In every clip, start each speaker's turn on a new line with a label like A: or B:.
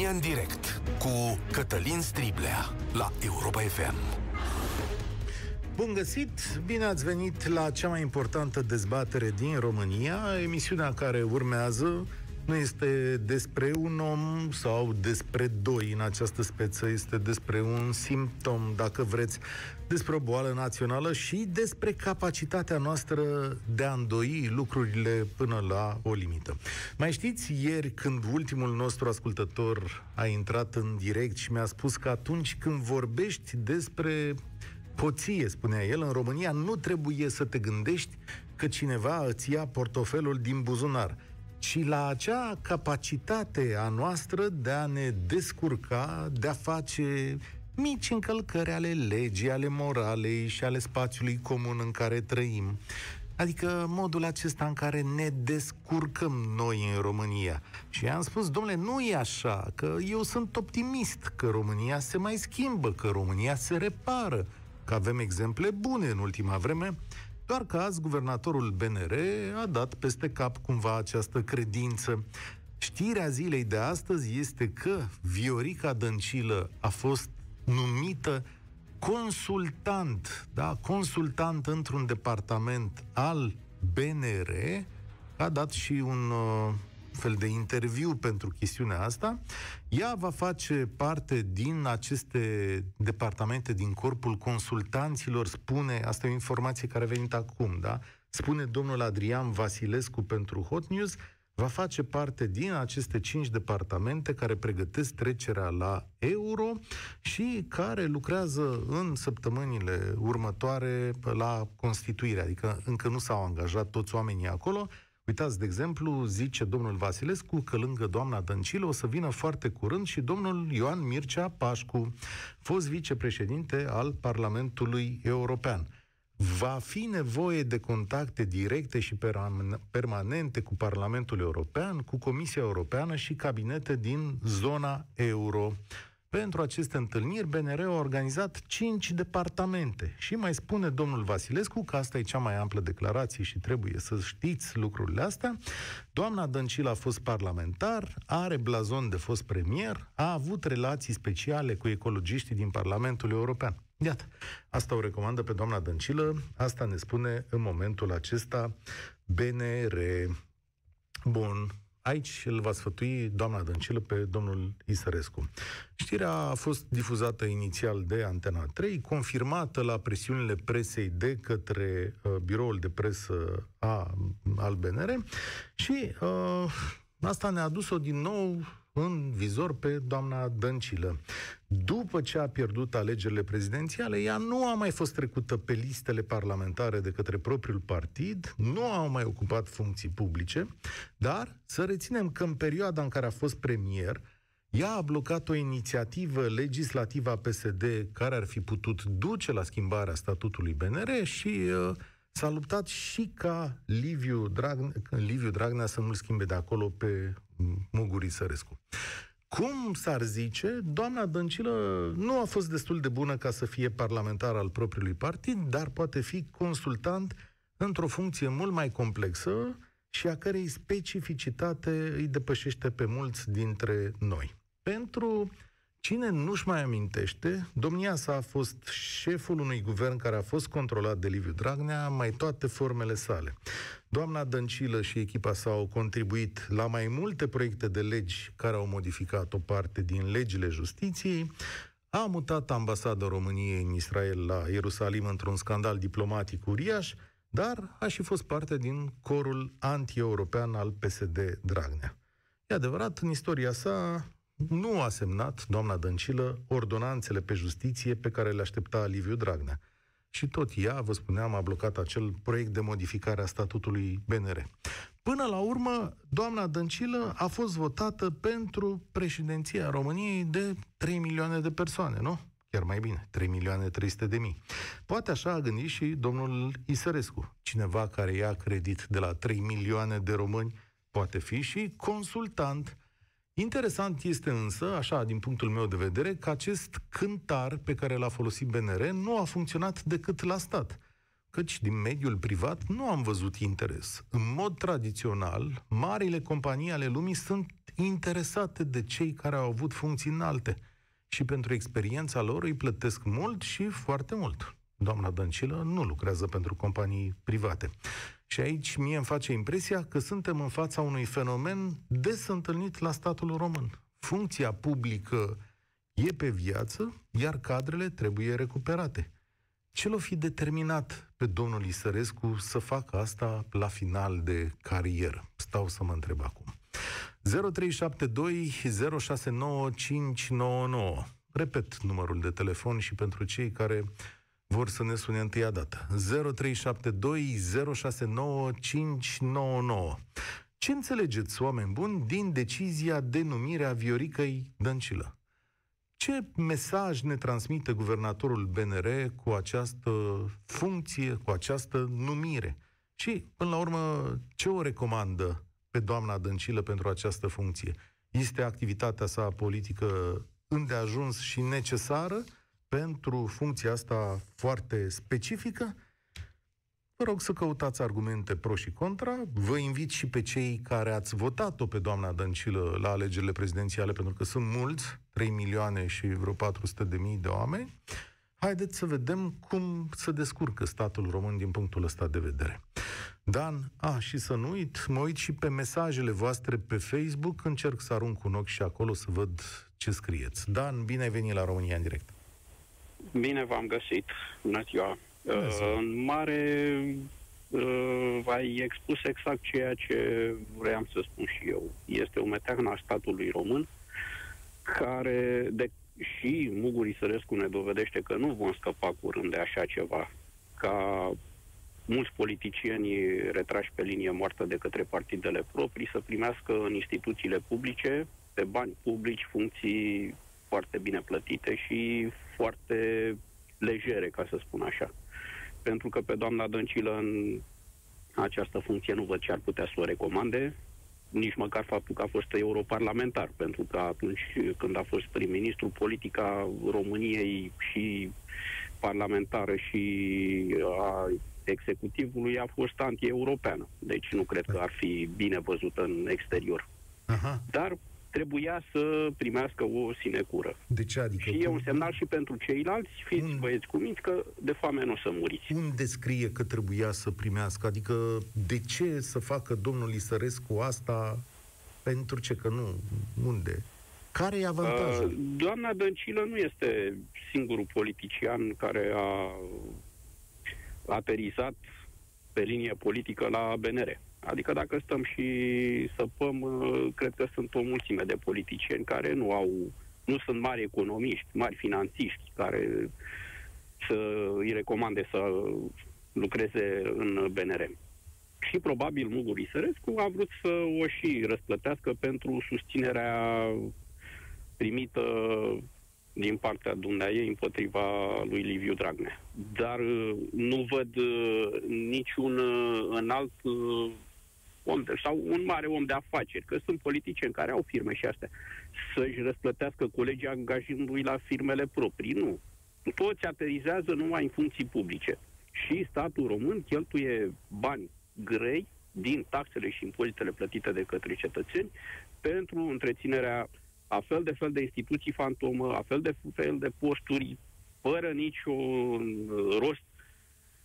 A: România în direct cu Cătălin Striblea la Europa FM.
B: Bun găsit! Bine ați venit la cea mai importantă dezbatere din România, emisiunea care urmează nu este despre un om sau despre doi în această speță, este despre un simptom, dacă vreți, despre o boală națională și despre capacitatea noastră de a îndoi lucrurile până la o limită. Mai știți, ieri când ultimul nostru ascultător a intrat în direct și mi-a spus că atunci când vorbești despre poție, spunea el, în România nu trebuie să te gândești că cineva îți ia portofelul din buzunar – ci la acea capacitate a noastră de a ne descurca, de a face mici încălcări ale legii, ale moralei și ale spațiului comun în care trăim. Adică modul acesta în care ne descurcăm noi în România. Și am spus, domnule, nu e așa, că eu sunt optimist, că România se mai schimbă, că România se repară, că avem exemple bune în ultima vreme doar că azi guvernatorul BNR a dat peste cap cumva această credință. Știrea zilei de astăzi este că Viorica Dăncilă a fost numită consultant, da, consultant într-un departament al BNR, a dat și un uh, fel de interviu pentru chestiunea asta. Ea va face parte din aceste departamente, din corpul consultanților, spune, asta e o informație care a venit acum, da? Spune domnul Adrian Vasilescu pentru Hot News, va face parte din aceste cinci departamente care pregătesc trecerea la euro și care lucrează în săptămânile următoare la constituire, adică încă nu s-au angajat toți oamenii acolo, Uitați, de exemplu, zice domnul Vasilescu că lângă doamna Dăncilă o să vină foarte curând și domnul Ioan Mircea Pașcu, fost vicepreședinte al Parlamentului European. Va fi nevoie de contacte directe și permanente cu Parlamentul European, cu Comisia Europeană și cabinete din zona euro. Pentru aceste întâlniri, BNR a organizat cinci departamente. Și mai spune domnul Vasilescu că asta e cea mai amplă declarație și trebuie să știți lucrurile astea. Doamna Dăncilă a fost parlamentar, are blazon de fost premier, a avut relații speciale cu ecologiștii din Parlamentul European. Iată, asta o recomandă pe doamna Dăncilă, asta ne spune în momentul acesta BNR. Bun, Aici îl va sfătui doamna Dăncilă pe domnul Isărescu. Știrea a fost difuzată inițial de Antena 3, confirmată la presiunile presei de către uh, biroul de presă a, al BNR și uh, asta ne-a dus-o din nou în vizor pe doamna Dăncilă. După ce a pierdut alegerile prezidențiale, ea nu a mai fost trecută pe listele parlamentare de către propriul partid, nu a mai ocupat funcții publice, dar să reținem că în perioada în care a fost premier, ea a blocat o inițiativă legislativă a PSD care ar fi putut duce la schimbarea statutului BNR și uh, s-a luptat și ca Liviu, Dragnea, Liviu Dragnea să nu-l schimbe de acolo pe Mugurii Sărescu. Cum s-ar zice, doamna Dăncilă nu a fost destul de bună ca să fie parlamentar al propriului partid, dar poate fi consultant într-o funcție mult mai complexă și a cărei specificitate îi depășește pe mulți dintre noi. Pentru Cine nu-și mai amintește, domnia sa a fost șeful unui guvern care a fost controlat de Liviu Dragnea, mai toate formele sale. Doamna Dăncilă și echipa sa au contribuit la mai multe proiecte de legi care au modificat o parte din legile justiției, a mutat ambasada României în Israel la Ierusalim într-un scandal diplomatic uriaș, dar a și fost parte din corul anti-european al PSD Dragnea. E adevărat, în istoria sa nu a semnat, doamna Dăncilă, ordonanțele pe justiție pe care le aștepta Liviu Dragnea. Și tot ea, vă spuneam, a blocat acel proiect de modificare a statutului BNR. Până la urmă, doamna Dăncilă a fost votată pentru președinția României de 3 milioane de persoane, nu? Chiar mai bine, 3 milioane 300 de mii. Poate așa a gândit și domnul Isărescu. Cineva care ia credit de la 3 milioane de români poate fi și consultant Interesant este însă, așa, din punctul meu de vedere, că acest cântar pe care l-a folosit BNR nu a funcționat decât la stat. Căci din mediul privat nu am văzut interes. În mod tradițional, marile companii ale lumii sunt interesate de cei care au avut funcții înalte și pentru experiența lor îi plătesc mult și foarte mult. Doamna Dăncilă nu lucrează pentru companii private. Și aici mie îmi face impresia că suntem în fața unui fenomen des întâlnit la statul român. Funcția publică e pe viață, iar cadrele trebuie recuperate. Ce l-o fi determinat pe domnul Isărescu să facă asta la final de carieră? Stau să mă întreb acum. 0372 069599. Repet numărul de telefon și pentru cei care vor să ne sune întâia dată. 0372 069599. Ce înțelegeți, oameni buni, din decizia de numire a Vioricăi Dăncilă? Ce mesaj ne transmite guvernatorul BNR cu această funcție, cu această numire? Și, până la urmă, ce o recomandă pe doamna Dăncilă pentru această funcție? Este activitatea sa politică îndeajuns și necesară pentru funcția asta foarte specifică? Vă rog să căutați argumente pro și contra. Vă invit și pe cei care ați votat-o pe doamna Dăncilă la alegerile prezidențiale, pentru că sunt mulți, 3 milioane și vreo 400 de mii de oameni. Haideți să vedem cum se descurcă statul român din punctul ăsta de vedere. Dan, a, și să nu uit, mă uit și pe mesajele voastre pe Facebook, încerc să arunc un ochi și acolo să văd ce scrieți. Dan, bine ai venit la România în direct.
C: Bine v-am găsit. Bună ziua. Uh, în mare, uh, ai expus exact ceea ce vreau să spun și eu. Este o meteagnă a statului român care, de, și Muguri Sărescu ne dovedește că nu vom scăpa curând de așa ceva. Ca mulți politicieni retrași pe linie moartă de către partidele proprii să primească în instituțiile publice, pe bani publici, funcții foarte bine plătite și foarte legere, ca să spun așa pentru că pe doamna Dăncilă în această funcție nu văd ce ar putea să o recomande, nici măcar faptul că a fost europarlamentar, pentru că atunci când a fost prim-ministru, politica României și parlamentară și a executivului a fost anti-europeană. Deci nu cred că ar fi bine văzută în exterior. Aha. Dar trebuia să primească o sinecură.
B: De ce adică?
C: Și cum... e un semnal și pentru ceilalți, fiți un... băieți cu minți, că de foame nu o să muriți.
B: Unde scrie că trebuia să primească? Adică de ce să facă domnul Isărescu asta? Pentru ce? Că nu. Unde? Care e avantajul? Uh,
C: doamna Dăncilă nu este singurul politician care a aterizat pe linie politică la BNR. Adică dacă stăm și săpăm, uh, cred că sunt o mulțime de politicieni care nu au, nu sunt mari economiști, mari finanțiști, care să îi recomande să lucreze în BNR. Și probabil Mugur Isărescu a vrut să o și răsplătească pentru susținerea primită din partea dumneai împotriva lui Liviu Dragnea. Dar uh, nu văd uh, niciun înalt om de, sau un mare om de afaceri, că sunt politicieni care au firme și astea, să-și răsplătească colegii angajându-i la firmele proprii. Nu. Toți aterizează numai în funcții publice. Și statul român cheltuie bani grei din taxele și impozitele plătite de către cetățeni pentru întreținerea a fel de fel de instituții fantomă, a fel de fel de posturi, fără niciun rost,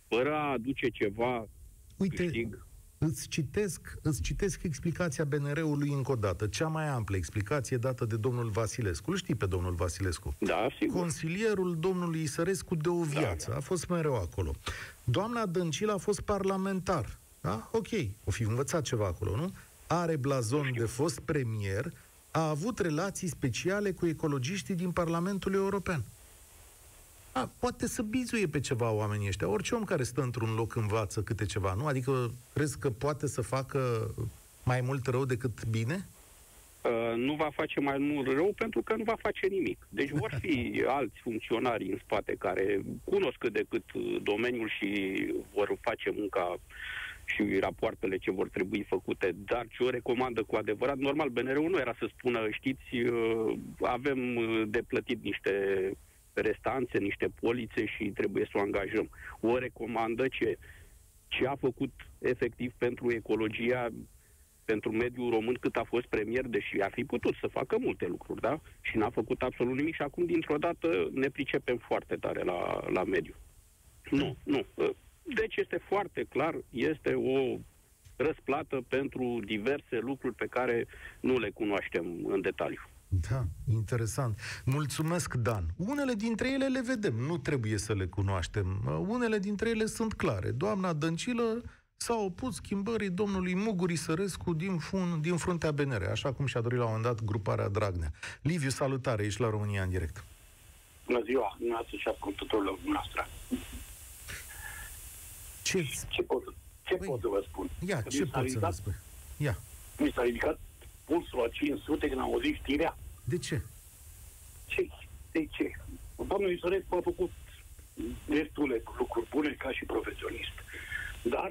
C: fără a aduce ceva
B: Uite, câștig. Îți citesc, îți citesc explicația BNR-ului încă o dată, cea mai amplă explicație dată de domnul Vasilescu. Îl știi pe domnul Vasilescu?
C: Da, sigur.
B: Consilierul domnului Isărescu de o da, viață. Da, da. A fost mereu acolo. Doamna Dăncilă a fost parlamentar. Da? Ok, o fi învățat ceva acolo, nu? Are blazon de fost premier, a avut relații speciale cu ecologiștii din Parlamentul European. A, poate să bizuie pe ceva oamenii ăștia. Orice om care stă într-un loc învață câte ceva, nu? Adică crezi că poate să facă mai mult rău decât bine?
C: Uh, nu va face mai mult rău pentru că nu va face nimic. Deci vor fi alți funcționari în spate care cunosc cât de cât domeniul și vor face munca și rapoartele ce vor trebui făcute, dar ce o recomandă cu adevărat, normal, BNR-ul nu era să spună, știți, uh, avem de plătit niște restanțe, niște polițe și trebuie să o angajăm. O recomandă ce, ce a făcut efectiv pentru ecologia pentru mediul român cât a fost premier, deși ar fi putut să facă multe lucruri, da? Și n-a făcut absolut nimic și acum, dintr-o dată, ne pricepem foarte tare la, la mediu. Nu, nu. Deci este foarte clar, este o răsplată pentru diverse lucruri pe care nu le cunoaștem în detaliu.
B: Da, interesant. Mulțumesc, Dan. Unele dintre ele le vedem, nu trebuie să le cunoaștem. Unele dintre ele sunt clare. Doamna Dăncilă s-a opus schimbării domnului Muguri Sărescu din, fun, din fruntea BNR, așa cum și-a dorit la un moment dat gruparea Dragnea. Liviu, salutare, ești la România în direct.
D: Bună ziua, dumneavoastră și ascultătorilor noastre.
B: Ce,
D: ce pot, ce păi, pot să vă spun?
B: Ia, ce poți să vă spun? Ia.
D: Mi s-a ridicat pulsul la 500 când am auzit știrea.
B: De ce?
D: Ce? De ce? Domnul Isorescu a făcut destule lucruri bune ca și profesionist. Dar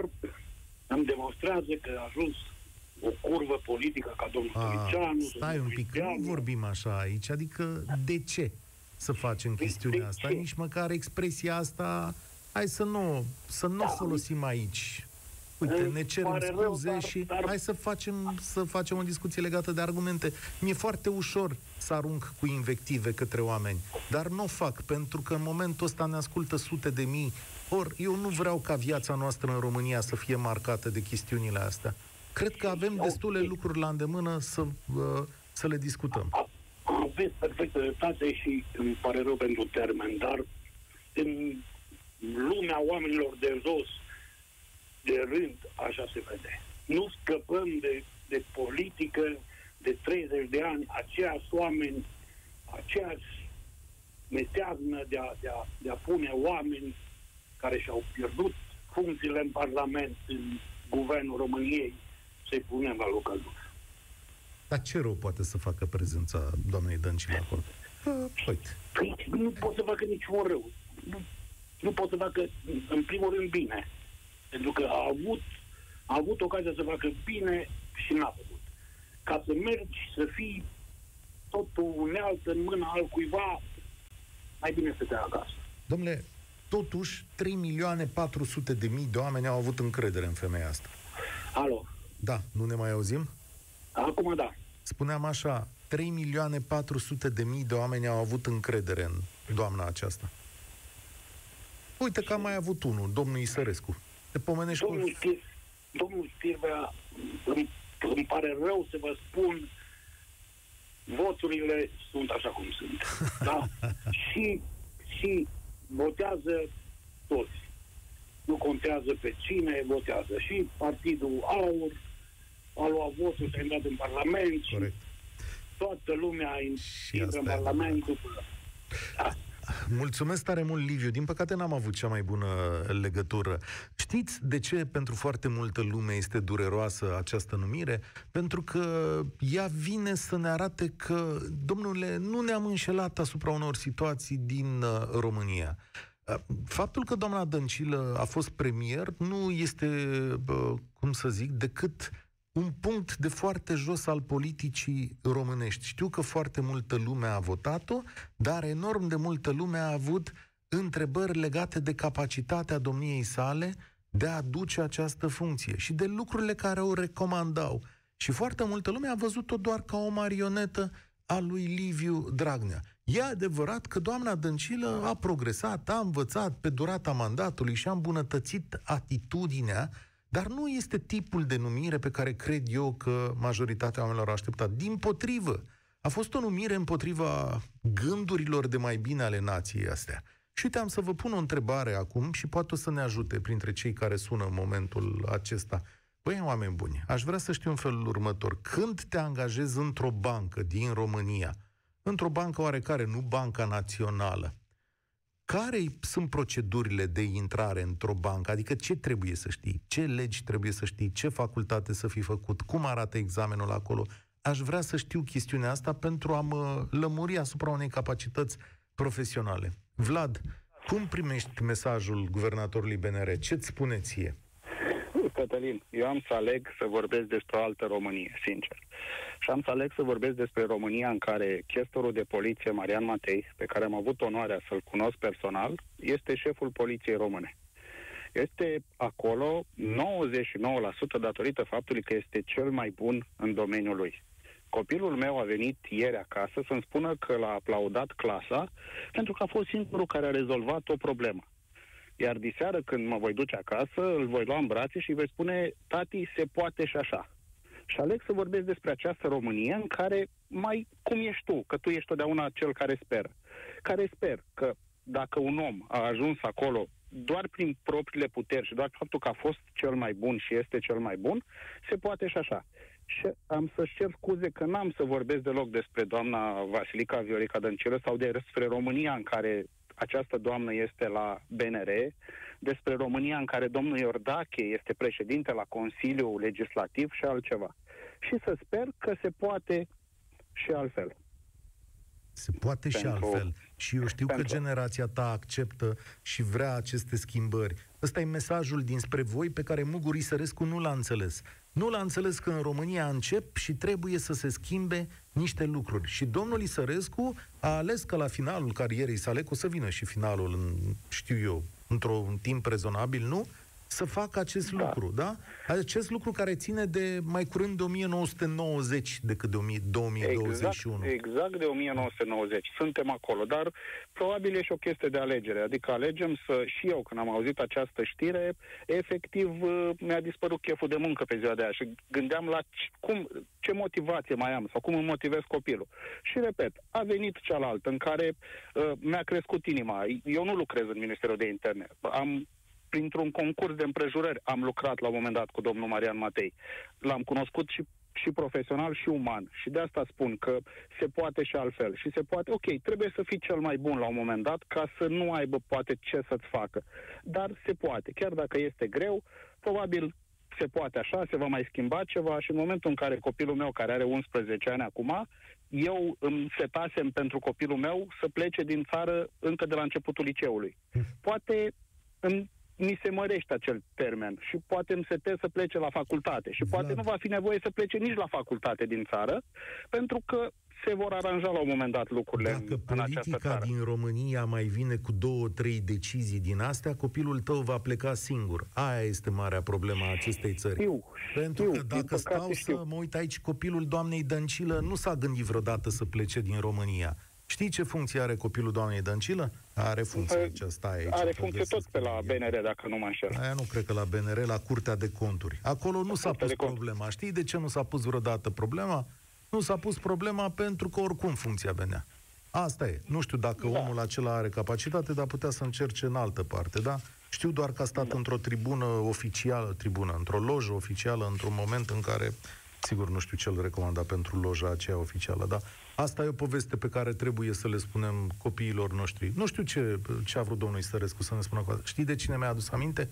D: îmi demonstrează că a ajuns o curvă politică ca domnul Tăricianu.
B: Stai un pic, nu vorbim așa aici. Adică de ce să facem chestiunea de asta? Ce? Nici măcar expresia asta, hai să nu, să nu da, folosim aici. Uite, ne cerem scuze rău, dar, și dar... hai să facem, să facem o discuție legată de argumente. Mi-e foarte ușor să arunc cu invective către oameni, dar nu o fac, pentru că în momentul ăsta ne ascultă sute de mii. Ori eu nu vreau ca viața noastră în România să fie marcată de chestiunile astea. Cred că avem destule lucruri la îndemână să, uh, să le discutăm.
D: Aveți perfectă dreptate și îmi pare rău pentru termen, dar în lumea oamenilor de jos, de rând, așa se vede. Nu scăpăm de, de politică de 30 de ani, aceiași oameni, aceeași meteaznă de a, de, a, de a pune oameni care și-au pierdut funcțiile în Parlament, în Guvernul României, să-i punem la locul lor.
B: Dar ce rău poate să facă prezența doamnei Dăncilă acolo?
D: Uite. Păi, nu pot să facă niciun rău. Nu, nu pot să facă, în primul rând, bine. Pentru că a avut, a avut ocazia să facă bine și n-a făcut. Ca să mergi să fii totul unealtă în mâna altcuiva, mai bine să te acasă.
B: Domnule, totuși 3 milioane 400 de mii de oameni au avut încredere în femeia asta.
D: Alo?
B: Da, nu ne mai auzim?
D: Acum da.
B: Spuneam așa, 3 milioane 400 de mii de oameni au avut încredere în doamna aceasta. Uite că am mai avut unul, domnul Isărescu. Te pomenești
D: domnul, cu... Stir, domnul Stirvea, îmi, îmi pare rău să vă spun, voturile sunt așa cum sunt. Da? și, și votează toți. Nu contează pe cine votează. Și Partidul Aur a luat votul, s-a intrat în Parlament. Corect. Și toată lumea intră în Parlament după...
B: Da. Mulțumesc tare mult, Liviu. Din păcate n-am avut cea mai bună legătură. Știți de ce pentru foarte multă lume este dureroasă această numire? Pentru că ea vine să ne arate că, domnule, nu ne-am înșelat asupra unor situații din uh, România. Uh, faptul că doamna Dăncilă a fost premier nu este, uh, cum să zic, decât un punct de foarte jos al politicii românești. Știu că foarte multă lume a votat-o, dar enorm de multă lume a avut întrebări legate de capacitatea domniei sale de a duce această funcție și de lucrurile care o recomandau. Și foarte multă lume a văzut-o doar ca o marionetă a lui Liviu Dragnea. E adevărat că doamna Dăncilă a progresat, a învățat pe durata mandatului și a îmbunătățit atitudinea dar nu este tipul de numire pe care cred eu că majoritatea oamenilor au așteptat. Din potrivă, a fost o numire împotriva gândurilor de mai bine ale nației astea. Și uite, am să vă pun o întrebare acum și poate o să ne ajute printre cei care sună în momentul acesta. Băi, oameni buni, aș vrea să știu în felul următor. Când te angajezi într-o bancă din România, într-o bancă oarecare, nu banca națională, care sunt procedurile de intrare într-o bancă? Adică ce trebuie să știi? Ce legi trebuie să știi? Ce facultate să fi făcut? Cum arată examenul acolo? Aș vrea să știu chestiunea asta pentru a mă lămuri asupra unei capacități profesionale. Vlad, cum primești mesajul guvernatorului BNR? Ce-ți spune ție?
E: Cătălin, eu am să aleg să vorbesc despre o altă Românie, sincer. Și am să aleg să vorbesc despre România în care chestorul de poliție Marian Matei, pe care am avut onoarea să-l cunosc personal, este șeful poliției române. Este acolo 99% datorită faptului că este cel mai bun în domeniul lui. Copilul meu a venit ieri acasă să-mi spună că l-a aplaudat clasa pentru că a fost singurul care a rezolvat o problemă. Iar diseară, când mă voi duce acasă, îl voi lua în brațe și îi voi spune, tati, se poate și așa. Și aleg să vorbesc despre această Românie în care, mai cum ești tu, că tu ești totdeauna cel care speră, care sper că dacă un om a ajuns acolo doar prin propriile puteri și doar faptul că a fost cel mai bun și este cel mai bun, se poate și așa. Și am să-și cer scuze că n-am să vorbesc deloc despre doamna Vasilica Viorica Dăncilă sau despre România în care această doamnă este la BNR, despre România în care domnul Iordache este președinte la Consiliul Legislativ și altceva. Și să sper că se poate și altfel.
B: Se poate pentru, și altfel. Și eu știu pentru. că generația ta acceptă și vrea aceste schimbări. Ăsta e mesajul dinspre voi pe care Mugur Isărescu nu l-a înțeles. Nu l-a înțeles că în România încep și trebuie să se schimbe niște lucruri. Și domnul Isărescu a ales că la finalul carierei sale, că o să vină și finalul, în, știu eu, într-un timp rezonabil, nu? Să facă acest da. lucru, da? Acest lucru care ține de mai curând de 1990 decât de 2021.
E: Exact, exact de 1990. Suntem acolo, dar probabil e și o chestie de alegere. Adică alegem să, și eu când am auzit această știre, efectiv uh, mi-a dispărut cheful de muncă pe ziua de aia și gândeam la cum, ce motivație mai am sau cum îmi motivez copilul. Și repet, a venit cealaltă în care uh, mi-a crescut inima. Eu nu lucrez în Ministerul de Interne. Am printr-un concurs de împrejurări am lucrat la un moment dat cu domnul Marian Matei. L-am cunoscut și și profesional și uman. Și de asta spun că se poate și altfel. Și se poate, ok, trebuie să fii cel mai bun la un moment dat ca să nu aibă poate ce să-ți facă. Dar se poate. Chiar dacă este greu, probabil se poate așa, se va mai schimba ceva și în momentul în care copilul meu, care are 11 ani acum, eu îmi setasem pentru copilul meu să plece din țară încă de la începutul liceului. Hm. Poate în mi se mărește acel termen și poate îmi setez să plece la facultate și Vlad. poate nu va fi nevoie să plece nici la facultate din țară, pentru că se vor aranja la un moment dat lucrurile
B: Dacă
E: în, în această țară.
B: din România mai vine cu două, trei decizii din astea, copilul tău va pleca singur. Aia este marea problemă a acestei țări.
E: Știu,
B: Pentru
E: știu,
B: că dacă stau știu. să mă uit aici, copilul doamnei Dăncilă nu s-a gândit vreodată să plece din România. Știi ce funcție are copilul doamnei Dăncilă? Are funcție
E: aici, stai aici. Are funcție tot pe la BNR, dacă nu mă înșel.
B: Aia nu cred că la BNR, la Curtea de Conturi. Acolo nu la s-a pus problema. Știi de ce nu s-a pus vreodată problema? Nu s-a pus problema pentru că oricum funcția venea. Asta e. Nu știu dacă da. omul acela are capacitate, dar putea să încerce în altă parte, da? Știu doar că a stat da. într-o tribună oficială, tribună, într-o lojă oficială, într-un moment în care Sigur, nu știu ce îl recomanda pentru loja aceea oficială, dar asta e o poveste pe care trebuie să le spunem copiilor noștri. Nu știu ce, ce a vrut domnul Istărescu să ne spună cu asta. Știi de cine mi-a adus aminte?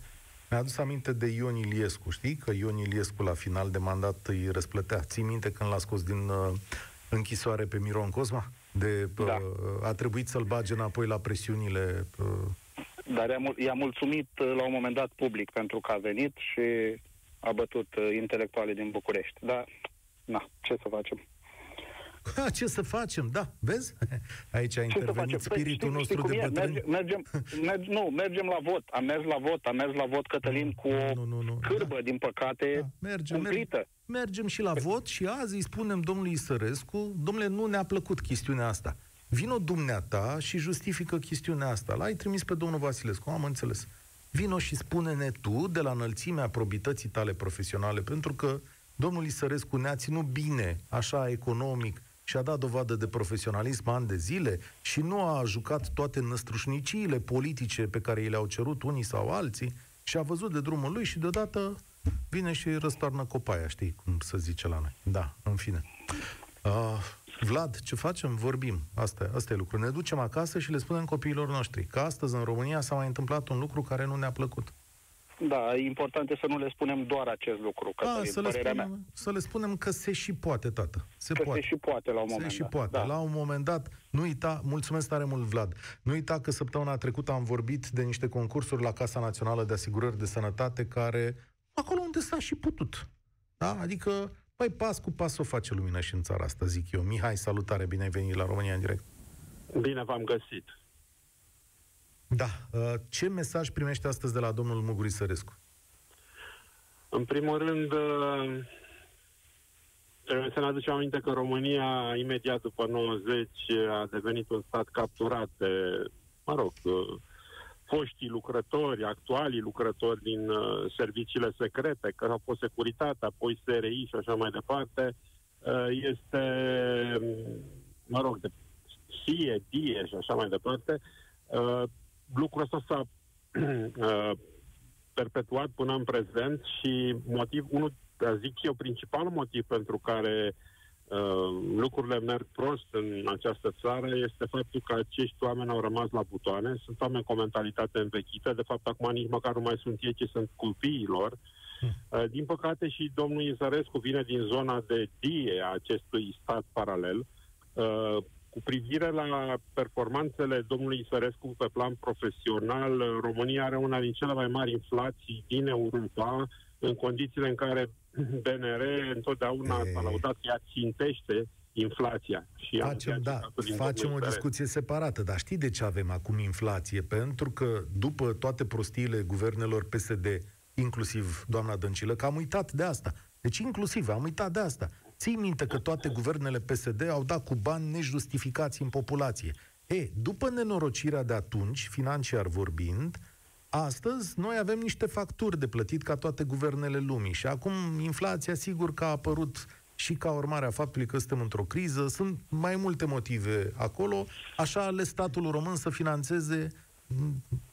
B: Mi-a adus aminte de Ion Iliescu, știi? Că Ion Iliescu la final de mandat îi răsplătea. Ții minte când l-a scos din uh, închisoare pe Miron Cosma? De, uh, da. A trebuit să-l bage înapoi la presiunile... Uh...
E: Dar i-a, i-a mulțumit uh, la un moment dat public pentru că a venit și a bătut uh, intelectuale din București. Dar, na, ce să facem?
B: Ha, ce să facem? Da, vezi? Aici a intervenit păi, spiritul păi, nostru de bătrân.
E: Mergem, mergem, merg, nu, mergem la vot. Am mers la vot, am mers la vot, Cătălin, cu o nu, nu, nu. cârbă, da. din păcate, da. mergem, umplită. Mergem,
B: mergem și la vot și azi îi spunem domnului Isărescu, domnule, nu ne-a plăcut chestiunea asta. Vino dumneata și justifică chestiunea asta. L-ai trimis pe domnul Vasilescu, am înțeles. Vino și spune-ne tu de la înălțimea probității tale profesionale, pentru că domnul Isărescu ne-a ținut bine, așa, economic, și a dat dovadă de profesionalism ani de zile și nu a jucat toate năstrușniciile politice pe care i le-au cerut unii sau alții și a văzut de drumul lui și deodată vine și răstoarnă copaia, știi cum să zice la noi. Da, în fine. Uh, Vlad, ce facem? Vorbim. Asta, asta e lucru. Ne ducem acasă și le spunem copiilor noștri că astăzi în România s-a mai întâmplat un lucru care nu ne-a plăcut.
E: Da, e important să nu le spunem doar acest lucru, că da,
B: să, le spunem, mea. să le spunem că se și poate, tată. Se
E: că
B: poate.
E: se și poate la un moment
B: se
E: dat.
B: și poate. Da. La un moment dat, nu uita, mulțumesc tare mult, Vlad, nu uita că săptămâna trecută am vorbit de niște concursuri la Casa Națională de Asigurări de Sănătate care, acolo unde s-a și putut. Da? Adică Păi pas cu pas o face lumină și în țara asta, zic eu. Mihai, salutare, bine ai venit la România în direct.
F: Bine v-am găsit.
B: Da. Uh, ce mesaj primește astăzi de la domnul Muguri Sărescu?
F: În primul rând, uh, trebuie să ne aducem aminte că România, imediat după 90, a devenit un stat capturat de, mă rog, uh, foștii lucrători, actualii lucrători din serviciile secrete, care au fost securitate, apoi SRI și așa mai departe, este, mă rog, de SIE, DIE și așa mai departe, lucrul ăsta s-a uh, perpetuat până în prezent și motiv, unul, zic eu, principal motiv pentru care uh, lucrurile merg prost în această țară. Este faptul că acești oameni au rămas la butoane, sunt oameni cu o mentalitate învechită, de fapt acum nici măcar nu mai sunt ei, ci sunt copiilor. Uh, din păcate și domnul Izărescu vine din zona de die a acestui stat paralel. Uh, cu privire la performanțele domnului Sărescu pe plan profesional, România are una din cele mai mari inflații din Europa, în condițiile în care BNR întotdeauna e... s-a laudat că ea țintește inflația. Și
B: facem, da, facem o discuție separată, dar știi de ce avem acum inflație? Pentru că după toate prostiile guvernelor PSD, inclusiv doamna Dăncilă, că am uitat de asta. Deci inclusiv am uitat de asta. Ții minte că toate guvernele PSD au dat cu bani nejustificați în populație. E, după nenorocirea de atunci, financiar vorbind, astăzi noi avem niște facturi de plătit ca toate guvernele lumii și acum inflația sigur că a apărut și ca urmare a faptului că suntem într-o criză, sunt mai multe motive acolo, așa ales statul român să financeze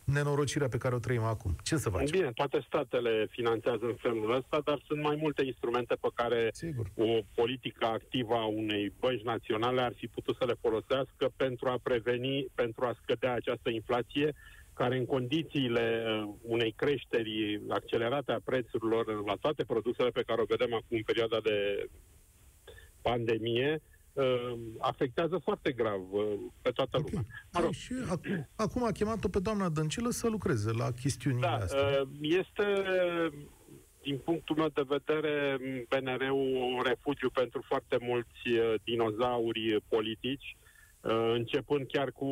B: nenorocirea pe care o trăim acum. Ce să facem?
F: Bine, toate statele finanțează în felul ăsta, dar sunt mai multe instrumente pe care Sigur. o politică activă a unei bănci naționale ar fi putut să le folosească pentru a preveni, pentru a scădea această inflație care în condițiile uh, unei creșteri accelerate a prețurilor la toate produsele pe care o vedem acum în perioada de pandemie, uh, afectează foarte grav uh, pe toată okay. lumea. Mă rog.
B: Și ac- acum a chemat-o pe doamna Dăncilă să lucreze la chestiunile
F: da,
B: astea.
F: Uh, este, din punctul meu de vedere, BNR-ul un refugiu pentru foarte mulți uh, dinozauri politici, uh, începând chiar cu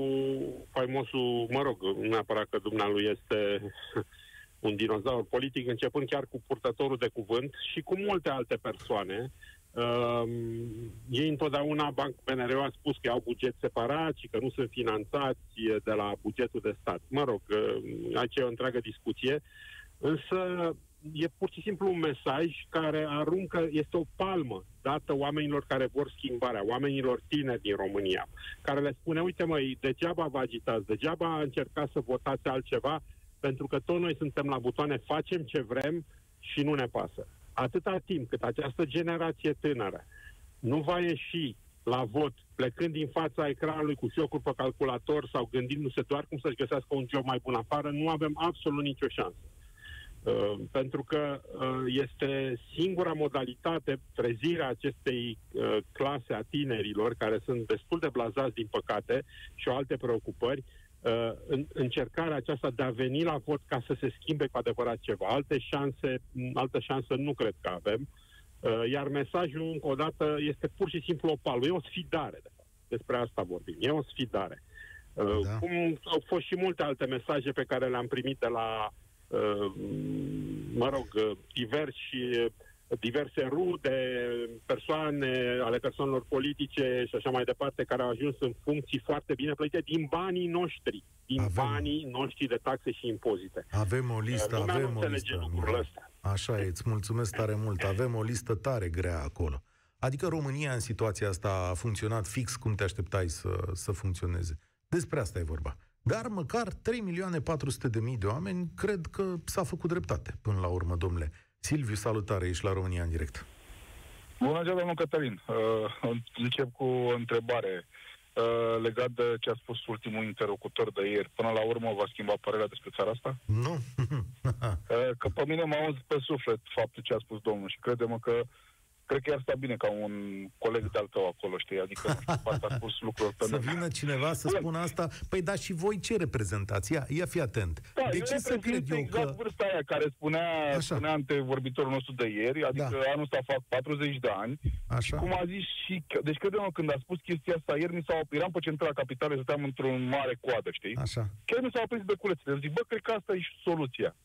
F: faimosul, mă rog, nu neapărat că dumnealui este un dinozaur politic, începând chiar cu purtătorul de cuvânt și cu multe alte persoane, Uh, ei întotdeauna, Banc BNR a spus că au buget separat și că nu sunt finanțați de la bugetul de stat. Mă rog, uh, aici e o întreagă discuție, însă e pur și simplu un mesaj care aruncă, este o palmă dată oamenilor care vor schimbarea, oamenilor tineri din România, care le spune, uite măi, degeaba vă agitați, degeaba încercați să votați altceva, pentru că tot noi suntem la butoane, facem ce vrem și nu ne pasă atâta timp cât această generație tânără nu va ieși la vot plecând din fața ecranului cu fiocul pe calculator sau gândindu-se doar cum să-și găsească un job mai bun afară, nu avem absolut nicio șansă. Uh, pentru că uh, este singura modalitate, trezirea acestei uh, clase a tinerilor, care sunt destul de blazați, din păcate, și au alte preocupări, uh, în, încercarea aceasta de a veni la vot ca să se schimbe cu adevărat ceva. Alte șanse, altă șansă nu cred că avem. Uh, iar mesajul, încă o dată, este pur și simplu o pală. E o sfidare, de fapt. Despre asta vorbim. E o sfidare. Uh, da. Cum au fost și multe alte mesaje pe care le-am primit de la, uh, mă rog, uh, diversi uh, diverse rude, persoane, ale persoanelor politice și așa mai departe, care au ajuns în funcții foarte bine plătite din banii noștri, din avem. banii noștri de taxe și impozite.
B: Avem o listă, Lumea avem o listă. Așa e, îți mulțumesc tare mult. Avem o listă tare grea acolo. Adică România în situația asta a funcționat fix cum te așteptai să, să funcționeze. Despre asta e vorba. Dar măcar 3 milioane 400 de mii de oameni cred că s-a făcut dreptate până la urmă, domnule. Silviu, salutare, ești la România în direct.
G: Bună ziua, domnul Cătălin. Uh, încep cu o întrebare uh, legat de ce a spus ultimul interlocutor de ieri. Până la urmă va schimba părerea despre țara asta?
B: Nu.
G: uh, că pe mine m-a auzit pe suflet faptul ce a spus domnul și crede-mă că cred că i-ar sta bine ca un coleg de-al tău acolo, știi? Adică, nu știu, poate a spus lucruri pe
B: Să vină cineva să spună asta? Păi da, și voi ce reprezentați? Ia, ia fi atent.
G: Da,
B: de
G: eu
B: ce să cred eu
G: exact
B: că...
G: vârsta aia care spunea,
B: Așa.
G: spunea antevorbitorul nostru de ieri, adică
B: Da.
G: anul ăsta fac 40 de ani,
B: Așa?
G: cum a zis și... Deci credem când a spus chestia asta ieri, mi s-au, eram pe centrala capitalei, stăteam într-un mare coadă, știi?
B: Așa.
G: Chiar mi s-au aprins beculețele. Zic, bă, cred că asta e și soluția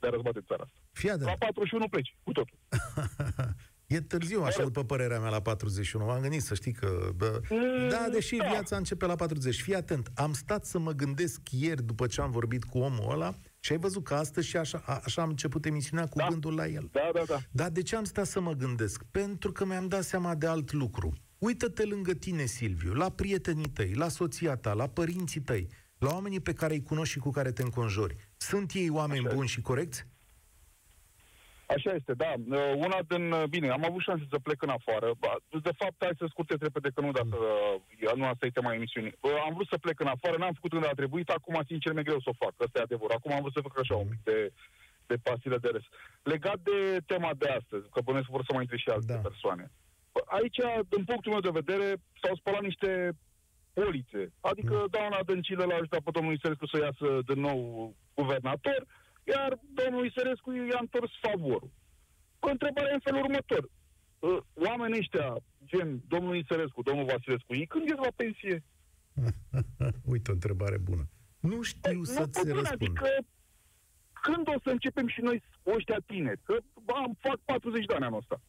G: de a răzbate țara asta.
B: Fii atent.
G: La 41 pleci, cu totul.
B: E târziu, așa, după părerea mea, la 41. M-am gândit să știi că... Bă,
G: Mm,
B: da, deși
G: da.
B: viața începe la 40. Fii atent, am stat să mă gândesc ieri, după ce am vorbit cu omul ăla, și ai văzut că astăzi și așa, a, așa am început emisiunea cu
G: Da.
B: gândul la el.
G: Da, da, da.
B: Dar de ce am stat să mă gândesc? Pentru că mi-am dat seama de alt lucru. Uită-te lângă tine, Silviu, la prietenii tăi, la soția ta, la părinții tăi, la oamenii pe care îi cunoști și cu care te înconjori. Sunt ei oameni
G: Așa
B: buni și corecți?
G: Așa este, da. Uh, Una din... uh, Bine, am avut șanse să plec în afară. Ba, De fapt, hai să scurtez repede, că nu, dacă, uh, nu asta e tema emisiunii. Uh, Am vrut să plec în afară, n-am făcut când a trebuit, acum, sincer, mi-e greu să o fac. Asta e adevăr. Acum am vrut să fac așa un pic de, de pastile de rest. Legat de tema de astăzi, că bănesc vor să mai intre și alte
B: Da.
G: persoane. Bă, Aici, din punctul meu de vedere, s-au spălat niște polițe. Adică
B: Mm.
G: doamna Dăncilă l-a ajutat pe domnul Isărescu să iasă din nou guvernator, iar domnul Isărescu i-a întors favorul. Păi, întrebarea e în felul următor. Uh, Oamenii ăștia, gen domnul Isărescu, domnul Vasilescu, ei când ies la pensie?
B: Uite o întrebare bună. Nu știu
G: nu
B: să-ți
G: pot spune,
B: răspund.
G: Adică, când o să începem și noi ăștia tineri? Că am, fac 40 de ani anul ăsta.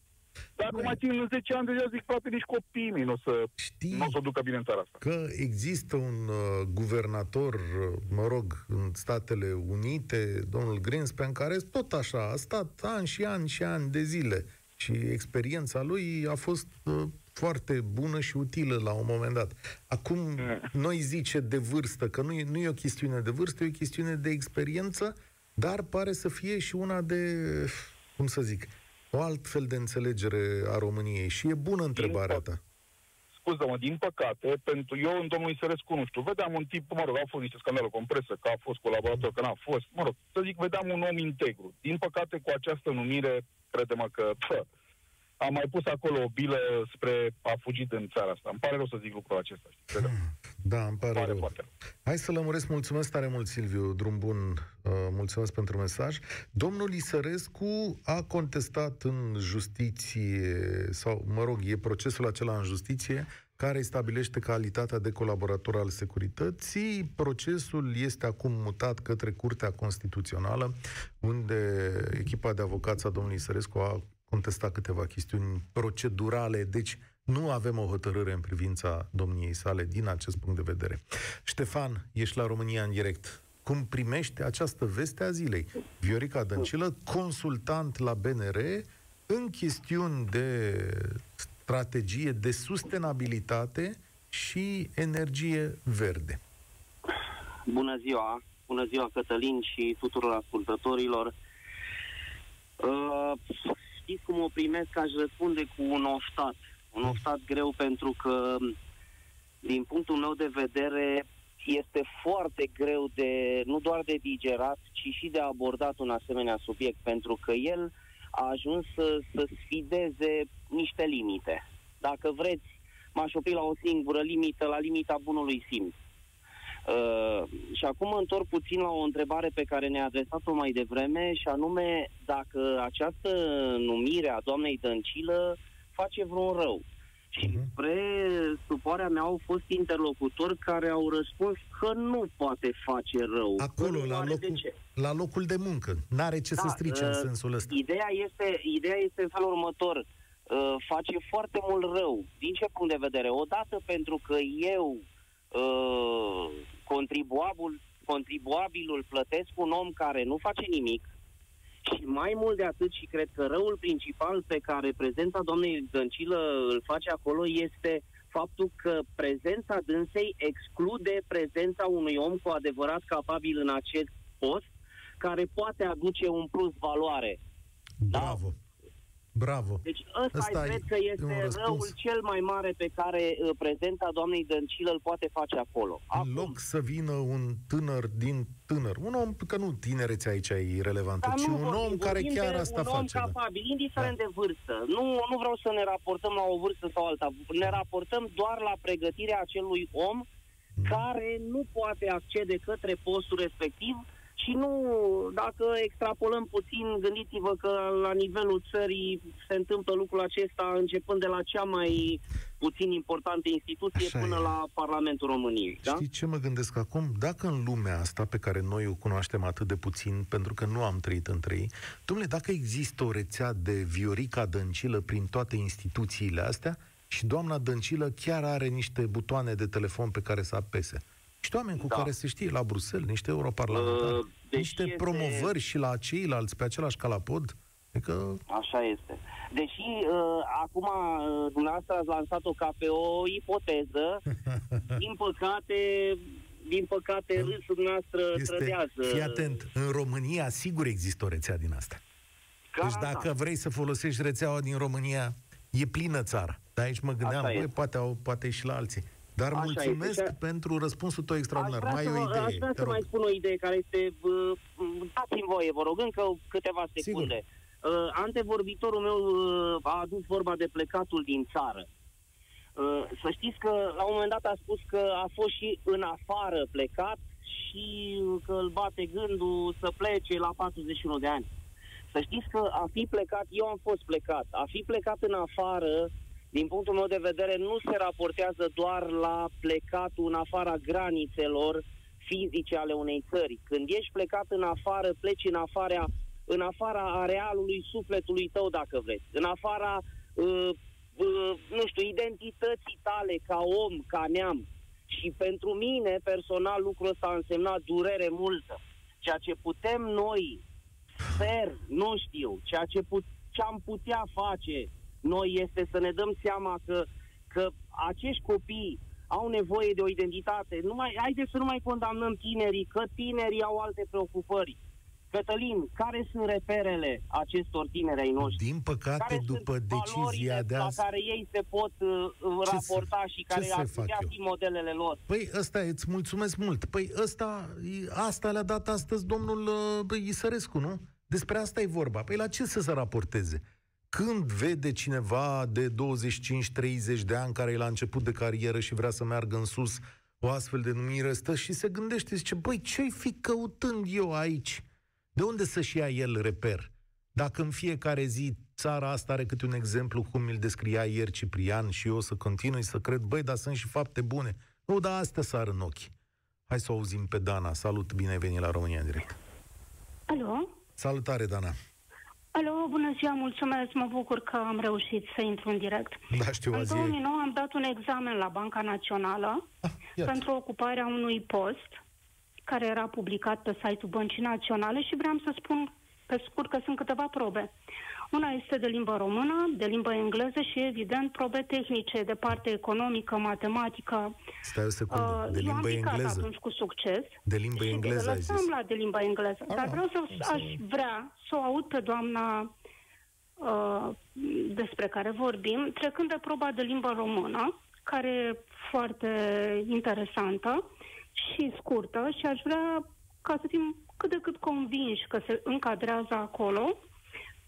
G: Dacă
B: Băi.
G: mai țin în 10 ani, deja zic, frate, nici copiii mei nu o să,
B: Știi
G: n-o să o ducă bine în țara asta.
B: că există un uh, guvernator, uh, mă rog, în Statele Unite, domnul Greenspan, care tot așa a stat ani și ani și ani de zile și experiența lui a fost uh, foarte bună și utilă la un moment dat. Acum, noi zice de vârstă, că nu e, nu e o chestiune de vârstă, e o chestiune de experiență, dar pare să fie și una de, cum să zic, o altfel de înțelegere a României. Și e bună întrebarea ta.
G: Scuză-mă, din păcate, pentru eu în domnul Isărescu, nu știu, vedeam un tip, mă rog, au fost niște scandaluri cu presă, că a fost colaborator, că n-a fost, mă rog, să zic, vedeam un om integru. Din păcate, cu această numire, credem că, pă, am mai pus acolo o bilă spre a fugi din țara asta. Îmi pare rău să zic lucrul acesta, știi? Credem.
B: Da, îmi pare,
G: Pare
B: rău.
G: foarte rău.
B: Hai să lămuresc. Mulțumesc tare mult, Silviu. Drum bun. Uh, mulțumesc pentru mesaj. Domnul Isărescu a contestat în justiție, sau, mă rog, e procesul acela în justiție care îi stabilește calitatea de colaborator al securității. Procesul este acum mutat către Curtea Constituțională, unde echipa de avocați a domnului Isărescu a contestat câteva chestiuni procedurale, deci nu avem o hotărâre în privința domniei sale din acest punct de vedere. Ștefan, ești la România în direct. Cum primește această veste a zilei? Viorica Dăncilă, consultant la BNR în chestiuni de strategie de sustenabilitate și energie verde.
H: Bună ziua! Bună ziua, Cătălin și tuturor ascultătorilor. Uh, știți cum o primesc? Aș răspunde cu un oftat. Un oftat greu pentru că, din punctul meu de vedere, este foarte greu de, nu doar de digerat, ci și de abordat un asemenea subiect, pentru că el a ajuns să, să sfideze niște limite. Dacă vreți, m-aș opri la o singură limită, la limita bunului simț. Uh, și acum mă întorc puțin la o întrebare pe care ne-a adresat-o mai devreme și anume dacă această numire a doamnei Dăncilă face vreun rău. Și
B: Mhm.
H: spre supărarea mea au fost interlocutori care au răspuns că nu poate face rău.
B: Acolo,
H: Că nu
B: la
H: are de
B: locul,
H: ce.
B: la locul de muncă. N-are ce să
H: Da,
B: strice în
H: uh,
B: sensul ăsta.
H: Ideea este, ideea este în felul următor. Uh, face foarte mult rău. Din ce punct de vedere? Odată pentru că eu, uh, contribuabil, contribuabilul, plătesc un om care nu face nimic și mai mult de atât și cred că răul principal pe care prezența doamnei Dăncilă îl face acolo este faptul că prezența dânsei exclude prezența unui om cu adevărat capabil în acest post care poate aduce un plus valoare. Da.
B: Bravo. Bravo.
H: Deci ăsta,
B: Ăsta
H: cred
B: e
H: că
B: un
H: este
B: răspuns.
H: răul cel mai mare pe care uh, prezența doamnei Dăncilă îl poate face acolo.
B: În loc să vină un tânăr din tânăr, un om, că nu tinerețea aici e relevantă,
H: Dar
B: ci
H: nu
B: un
H: vorbim,
B: om care
H: vorbim
B: chiar
H: de
B: asta
H: un om
B: face. da.
H: capabil, indiferent de vârstă. Nu, nu vreau să ne raportăm la o vârstă sau alta. Ne raportăm doar la pregătirea acelui om
B: Mhm.
H: care nu poate accede către postul respectiv și nu, dacă extrapolăm puțin, gândiți-vă că la nivelul țării se întâmplă lucrul acesta începând de la cea mai puțin importantă instituție
B: Așa
H: până
B: e.
H: la Parlamentul României. Da?
B: Știi ce mă gândesc acum? Dacă în lumea asta pe care noi o cunoaștem atât de puțin, pentru că nu am trăit între ei, domnule, dacă există o rețea de Viorica Dăncilă prin toate instituțiile astea și doamna Dăncilă chiar are niște butoane de telefon pe care să apese. Niște oameni cu
H: Da.
B: care se știe la Bruxelles, niște europarlamentari,
H: Uh, deși
B: niște
H: este-
B: promovări și la ceilalți pe același calapod. Adică,
H: Așa este. Deși uh, acum uh, dumneavoastră ați lansat-o ca pe o ipoteză, din păcate, din păcate râsul dumneavoastră
B: este,
H: trădează.
B: fii atent, în România sigur există o rețea din asta. Deci
H: Garantat.
B: dacă vrei să folosești rețeaua din România, e plină țara. Dar aici mă gândeam,
H: Așa
B: băi,
H: este.
B: poate, au, poate și la alții. Dar
H: Așa
B: mulțumesc
H: este.
B: pentru răspunsul tău
H: Aș
B: extraordinar.
H: vrea,
B: Mai
H: să,
B: e o
H: vă-
B: idee,
H: aș vrea
B: te
H: să mai
B: rog.
H: spun o idee care este... Uh, dați-mi voie, vă rog, încă câteva secunde. Uh, antevorbitorul meu uh, a adus vorba de plecatul din țară. Uh, să știți că la un moment dat a spus că a fost și în afară plecat și că îl bate gândul să plece la 41 de ani. Să știți că a fi plecat, eu am fost plecat, a fi plecat în afară, din punctul meu de vedere, nu se raportează doar la plecatul în afara granițelor fizice ale unei țări. Când ești plecat în afară, pleci în afara, în afara arealului sufletului tău, dacă vreți, în afara, uh, uh, nu știu, identității tale ca om, ca neam. Și pentru mine, personal, lucrul ăsta a însemnat durere multă. Ceea ce putem noi sper, nu știu, ceea ce, put, ce am putea face noi este să ne dăm seama că, că acești copii au nevoie de o identitate. Nu mai, haideți să nu mai condamnăm tinerii, că tinerii au alte preocupări. Cătălin, care sunt reperele acestor tineri ai noștri?
B: Din păcate,
H: care
B: după
H: sunt
B: decizia
H: valorile
B: de
H: la
B: azi...
H: care ei se pot uh,
B: Ce
H: raporta
B: să-
H: și
B: ce
H: care
B: să
H: ar
B: fac
H: putea
B: eu?
H: fi modelele lor?
B: Păi ăsta, îți mulțumesc mult. Păi ăsta, e- asta le-a dat astăzi domnul uh, Isărescu, nu? Despre asta e vorba. Păi la ce să se raporteze? Când vede cineva de 25-30 de ani care e la început de carieră și vrea să meargă în sus o astfel de numire, stă și se gândește, zice, băi, ce-i fi căutând eu aici? De unde să-și ia el reper? Dacă în fiecare zi țara asta are câte un exemplu, cum îl descria ieri Ciprian și eu o să continui să cred, băi, dar sunt și fapte bune. Nu, dar astea sar în ochi. Hai să o auzim pe Dana. Salut, bine ai venit la România în direct.
I: Alo?
B: Salutare, Dana.
I: Alo, bună ziua, mulțumesc, mă bucur că am reușit să intru în direct.
B: Da, știu,
I: În
B: azi e...
I: 2009 am dat un examen la Banca Națională
B: Ah, iată.
I: pentru ocuparea unui post care era publicat pe site-ul Băncii Naționale și vreau să spun pe scurt că sunt câteva probe. Una este de limbă română, de limbă engleză și, evident, probe tehnice de parte economică, matematică.
B: Stai o secundă.
I: Uh,
B: De
I: eu am
B: limbă
I: picat
B: engleză.
I: atunci cu succes.
B: De limbă
I: și
B: engleză ai
I: lăsăm
B: zis.
I: la de limba engleză.
B: Ah,
I: Dar vreau să
B: am să-
I: aș vrea să o aud pe doamna uh, despre care vorbim, trecând de proba de limbă română, care e foarte interesantă și scurtă și aș vrea ca să fim cât de cât convinși că se încadrează acolo,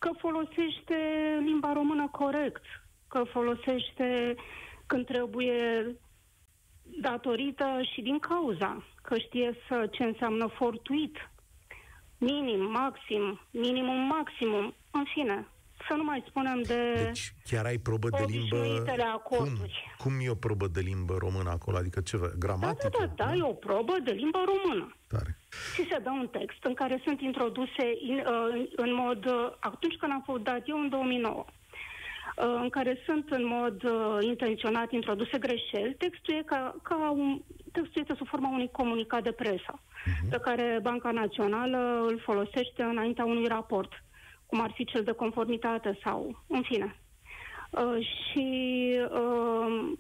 I: că folosește limba română corect, că folosește când trebuie datorită și din cauza, că știe să ce înseamnă fortuit, minim, maxim, minimum, maximum, în fine, să nu mai spunem de...
B: Deci chiar ai probă de limbă...
I: Obișnuitele
B: Cum?
I: acorduri.
B: Cum e o probă de limbă română acolo? Adică ce?
I: Da, da,
B: Gramatică?
I: da, da, e o probă de limbă română.
B: Tare.
I: Și se dă un text în care sunt introduse in, uh, în mod, uh, atunci când am fost dat eu în 2009, uh, în care sunt în mod uh, intenționat introduse greșeli, textul, e ca, ca un, textul este sub forma unui comunicat de presă, pe care Banca Națională îl folosește înaintea unui raport, cum ar fi cel de conformitate sau, în fine. Uh, și uh,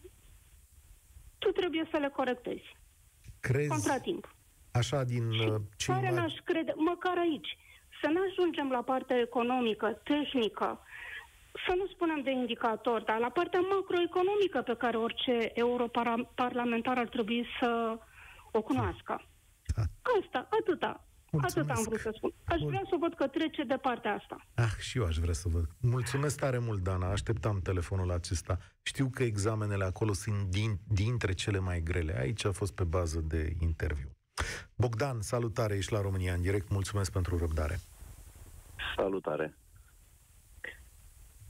I: tu trebuie să le corectezi.
B: Crezi,
I: Contratimp.
B: așa din uh, ce
I: Care
B: imag-
I: n-aș crede, măcar aici, să nu ajungem la partea economică, tehnică, să nu spunem de indicator, dar la partea macroeconomică pe care orice europarlamentar ar trebui să o cunoască.
B: Da.
I: Asta, atâta.
B: Mulțumesc.
I: Atât am vrut să spun. Aș vrea să văd că trece de partea asta.
B: Ah, și eu aș vrea să văd. Mulțumesc tare mult, Dana. Așteptam telefonul acesta. Știu că examenele acolo sunt din, dintre cele mai grele. Aici a fost pe bază de interviu. Bogdan, salutare, ești la România în direct. Mulțumesc pentru răbdare.
J: Salutare.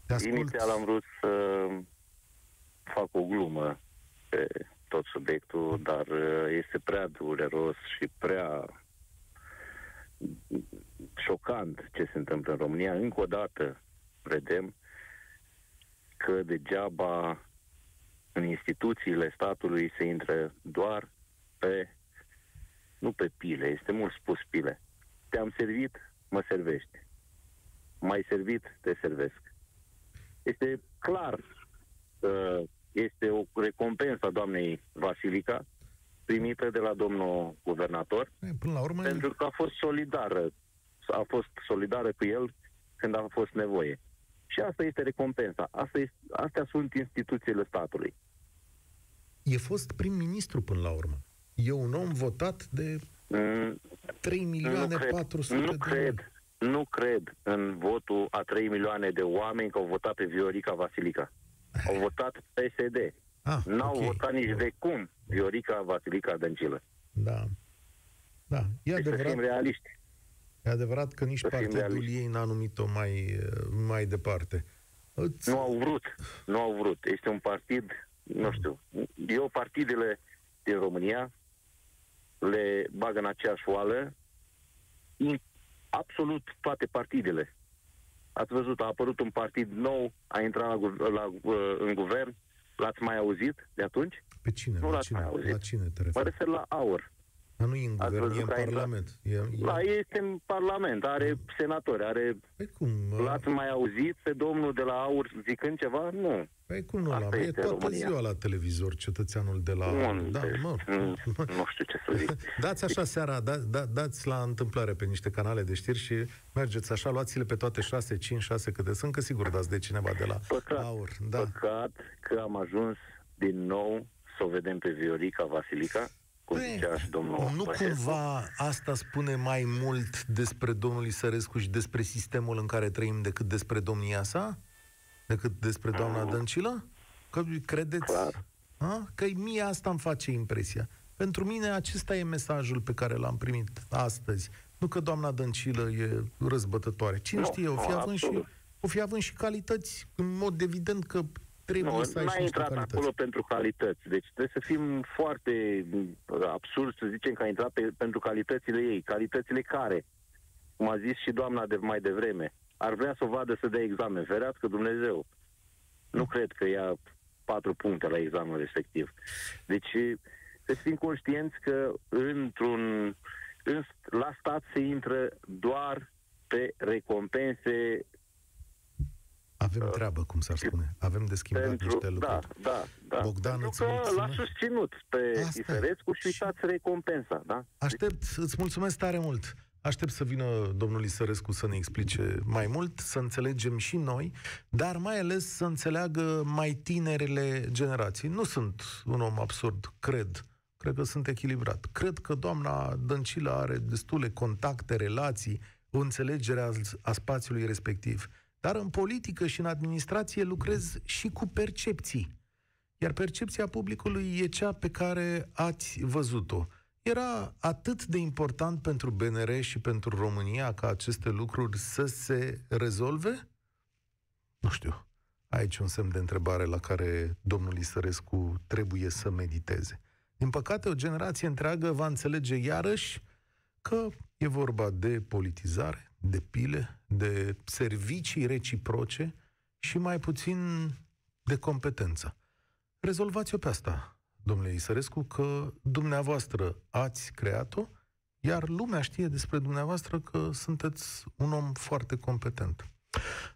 B: Te ascult.
J: Inițial am vrut să fac o glumă pe tot subiectul, dar uh, este prea dureros și prea șocant ce se întâmplă în România. Încă o dată vedem că degeaba în instituțiile statului se intră doar pe, nu pe pile, este mult spus pile. Te-am servit, mă servești. Mai servit, te servesc. Este clar că este o recompensă a doamnei Vasilica primită de la domnul guvernator
B: E, Până la urmă,
J: pentru că a fost solidară. A fost solidară cu el când a fost nevoie. Și asta este recompensa. Asta este, astea sunt instituțiile statului.
B: e fost prim-ministru până la urmă. E un om votat de
J: Mm,
B: 3 milioane
J: nu cred,
B: 400
J: nu
B: de
J: cred, nu cred în votul a 3 milioane de oameni că au votat pe Viorica Vasilica. Au votat PSD.
B: Ah,
J: N-au
B: ok.
J: votat nici de cum Viorica Vasilica Dăncilă.
B: Da. Da, e
J: Deci să
B: adevărat.
J: fim realiști.
B: E adevărat că nici
J: Să fim
B: partidul
J: realiști.
B: ei n-a numit-o mai, mai departe. Îți...
J: Nu au vrut. Nu au vrut. Este un partid, nu știu, eu partidele din România le bag în aceeași oală in, absolut toate partidele. Ați văzut, a apărut un partid nou, a intrat la, gu- la, uh, în guvern, l-ați mai auzit de atunci?
B: Pe cine?
J: Nu
B: la,
J: l-ați
B: cine?
J: mai auzit.
B: la cine te
J: Mă
B: referi?
J: refer la AUR.
B: Dar nu e în
J: Ați
B: guvern,
J: văzut
B: e în
J: că a intrat?
B: Parlament. E, e...
J: La ei este în Parlament, are senatori, are...
B: Păi cum?
J: L-ați mai auzit pe domnul de la AUR zicând ceva? Nu.
B: Păi cum nu
J: Asta
B: l-am? E
J: este
B: toată
J: România.
B: ziua la televizor cetățeanul de la...
J: Nu,
B: da,
J: deci,
B: mă,
J: nu,
B: mă.
J: nu știu ce să zic.
B: Dați așa seara, da, da, dați la întâmplare pe niște canale de știri și mergeți așa, luați-le pe toate 6, 5, 6 câte sunt, că sigur dați de cineva de la
J: Păcat,
B: aur. Da.
J: păcat că am ajuns din nou să o vedem pe Viorica Vasilica, cum
B: Păi,
J: zicea și domnul
B: Nu
J: Băsescu.
B: cumva asta spune mai mult despre domnul Isărescu și despre sistemul în care trăim decât despre domnia sa? Decât despre doamna Dăncilă? Că credeți?
J: Clar.
B: A? Că mie asta îmi face impresia. Pentru mine acesta e mesajul pe care l-am primit astăzi. Nu că doamna Dăncilă e răzbătătoare. Cine
J: Nu,
B: știe, o fi,
J: nu,
B: având și,
J: absolut.
B: o fi având și calități, în mod evident că trebuie
J: Nu,
B: să ai
J: n-a
B: și niște
J: intrat
B: calități.
J: acolo pentru calități. Deci trebuie să fim foarte mm, absurd să zicem că a intrat pe, pentru calitățile ei. Calitățile care, cum a zis și doamna de mai devreme, ar vrea să o vadă să dea examen. Ferească Dumnezeu. Nu cred că ia patru puncte la examenul respectiv. Deci să fim conștienți că într-un, în, la stat se intră doar pe recompense
B: Avem treabă, cum s-ar spune. Avem de schimbat
J: Uh, pentru,
B: niște lucruri.
J: da, da, da.
B: Bogdan,
J: pentru
B: îți
J: că l-a
B: mulțumesc.
J: susținut pe
B: Asta e.
J: Isărescu și
B: Și-
J: uitați recompensa, da?
B: Aștept, îți mulțumesc tare mult. Aștept să vină domnul Isărescu să ne explice mai mult, să înțelegem și noi, dar mai ales să înțeleagă mai tinerele generații. Nu sunt un om absurd, cred. Cred că sunt echilibrat. Cred că doamna Dăncilă are destule contacte, relații, o înțelegere a, a spațiului respectiv. Dar în politică și în administrație lucrez și cu percepții. Iar percepția publicului e cea pe care ați văzut-o. Era atât de important pentru BNR și pentru România ca aceste lucruri să se rezolve? Nu știu. Aici un semn de întrebare la care domnul Isărescu trebuie să mediteze. Din păcate, o generație întreagă va înțelege iarăși că e vorba de politizare, de pile, de servicii reciproce și mai puțin de competență. Rezolvați-o pe asta, domnule Isărescu, că dumneavoastră ați creat-o, iar lumea știe despre dumneavoastră că sunteți un om foarte competent.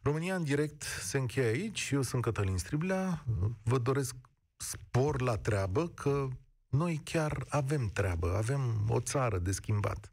B: România în direct se încheie aici. Eu sunt Cătălin Striblea. Vă doresc spor la treabă, că noi chiar avem treabă, avem o țară de schimbat.